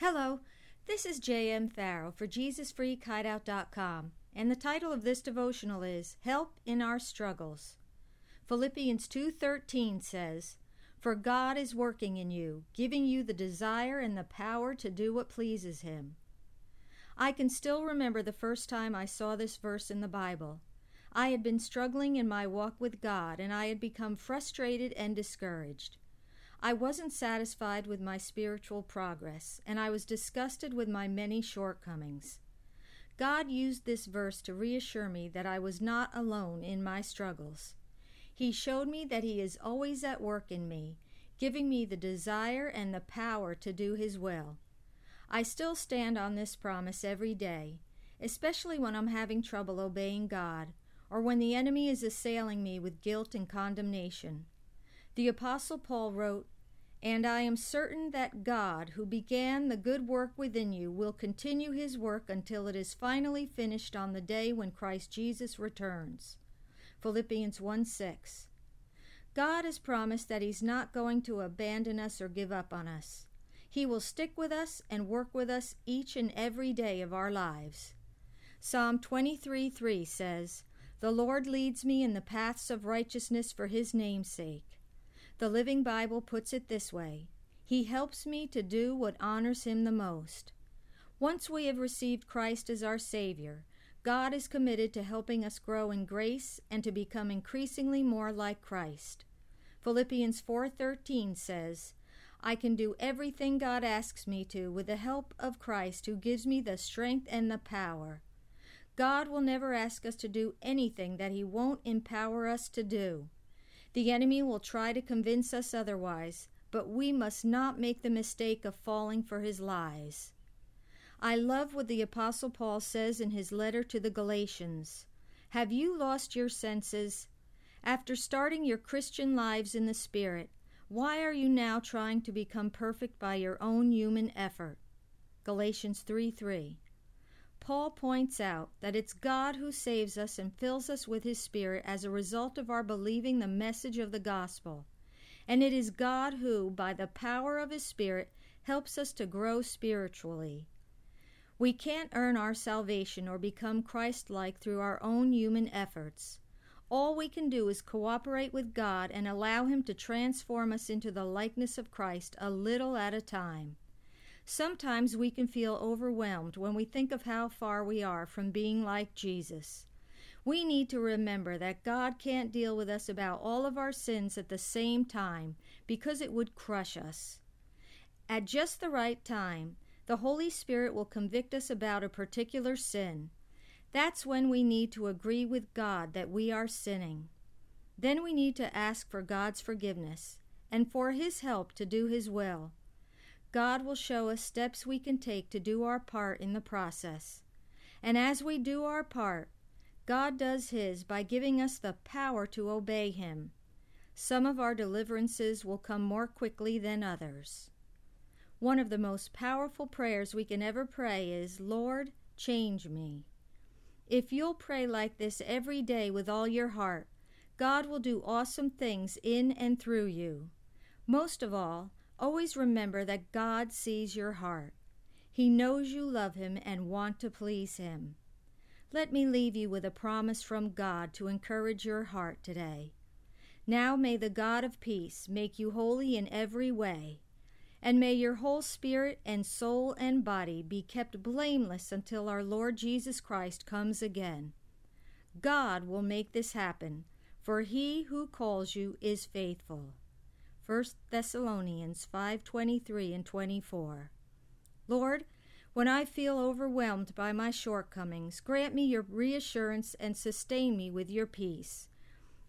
Hello, this is J.M. Farrow for JesusFreakHideout.com, and the title of this devotional is Help in Our Struggles. Philippians 2:13 says, "For God is working in you, giving you the desire and the power to do what pleases him." I can still remember the first time I saw this verse in the Bible. I had been struggling in my walk with God, and I had become frustrated and discouraged. I wasn't satisfied with my spiritual progress, and I was disgusted with my many shortcomings. God used this verse to reassure me that I was not alone in my struggles. He showed me that He is always at work in me, giving me the desire and the power to do His will. I still stand on this promise every day, especially when I'm having trouble obeying God, or when the enemy is assailing me with guilt and condemnation. The Apostle Paul wrote, And I am certain that God, who began the good work within you, will continue his work until it is finally finished on the day when Christ Jesus returns. Philippians 1 6. God has promised that He's not going to abandon us or give up on us. He will stick with us and work with us each and every day of our lives. Psalm 23 3 says, The Lord leads me in the paths of righteousness for His name's sake. The Living Bible puts it this way He helps me to do what honors Him the most. Once we have received Christ as our Savior, God is committed to helping us grow in grace and to become increasingly more like Christ. Philippians 4:13 says, I can do everything God asks me to with the help of Christ who gives me the strength and the power. God will never ask us to do anything that he won't empower us to do. The enemy will try to convince us otherwise, but we must not make the mistake of falling for his lies. I love what the Apostle Paul says in his letter to the Galatians Have you lost your senses? After starting your Christian lives in the Spirit, why are you now trying to become perfect by your own human effort? Galatians 3 3. Paul points out that it's God who saves us and fills us with His Spirit as a result of our believing the message of the gospel. And it is God who, by the power of His Spirit, helps us to grow spiritually. We can't earn our salvation or become Christ like through our own human efforts. All we can do is cooperate with God and allow Him to transform us into the likeness of Christ a little at a time. Sometimes we can feel overwhelmed when we think of how far we are from being like Jesus. We need to remember that God can't deal with us about all of our sins at the same time because it would crush us. At just the right time, the Holy Spirit will convict us about a particular sin. That's when we need to agree with God that we are sinning. Then we need to ask for God's forgiveness and for His help to do His will. God will show us steps we can take to do our part in the process. And as we do our part, God does His by giving us the power to obey Him. Some of our deliverances will come more quickly than others. One of the most powerful prayers we can ever pray is, Lord, change me. If you'll pray like this every day with all your heart, God will do awesome things in and through you. Most of all, always remember that God sees your heart. He knows you love Him and want to please Him. Let me leave you with a promise from God to encourage your heart today. Now may the God of peace make you holy in every way and may your whole spirit and soul and body be kept blameless until our Lord Jesus Christ comes again. God will make this happen, for he who calls you is faithful. 1 Thessalonians 5:23 and 24. Lord, when I feel overwhelmed by my shortcomings, grant me your reassurance and sustain me with your peace.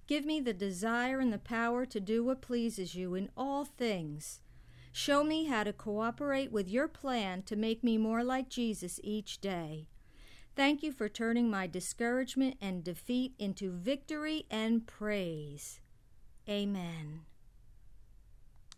Give me the desire and the power to do what pleases you in all things Show me how to cooperate with your plan to make me more like Jesus each day. Thank you for turning my discouragement and defeat into victory and praise. Amen.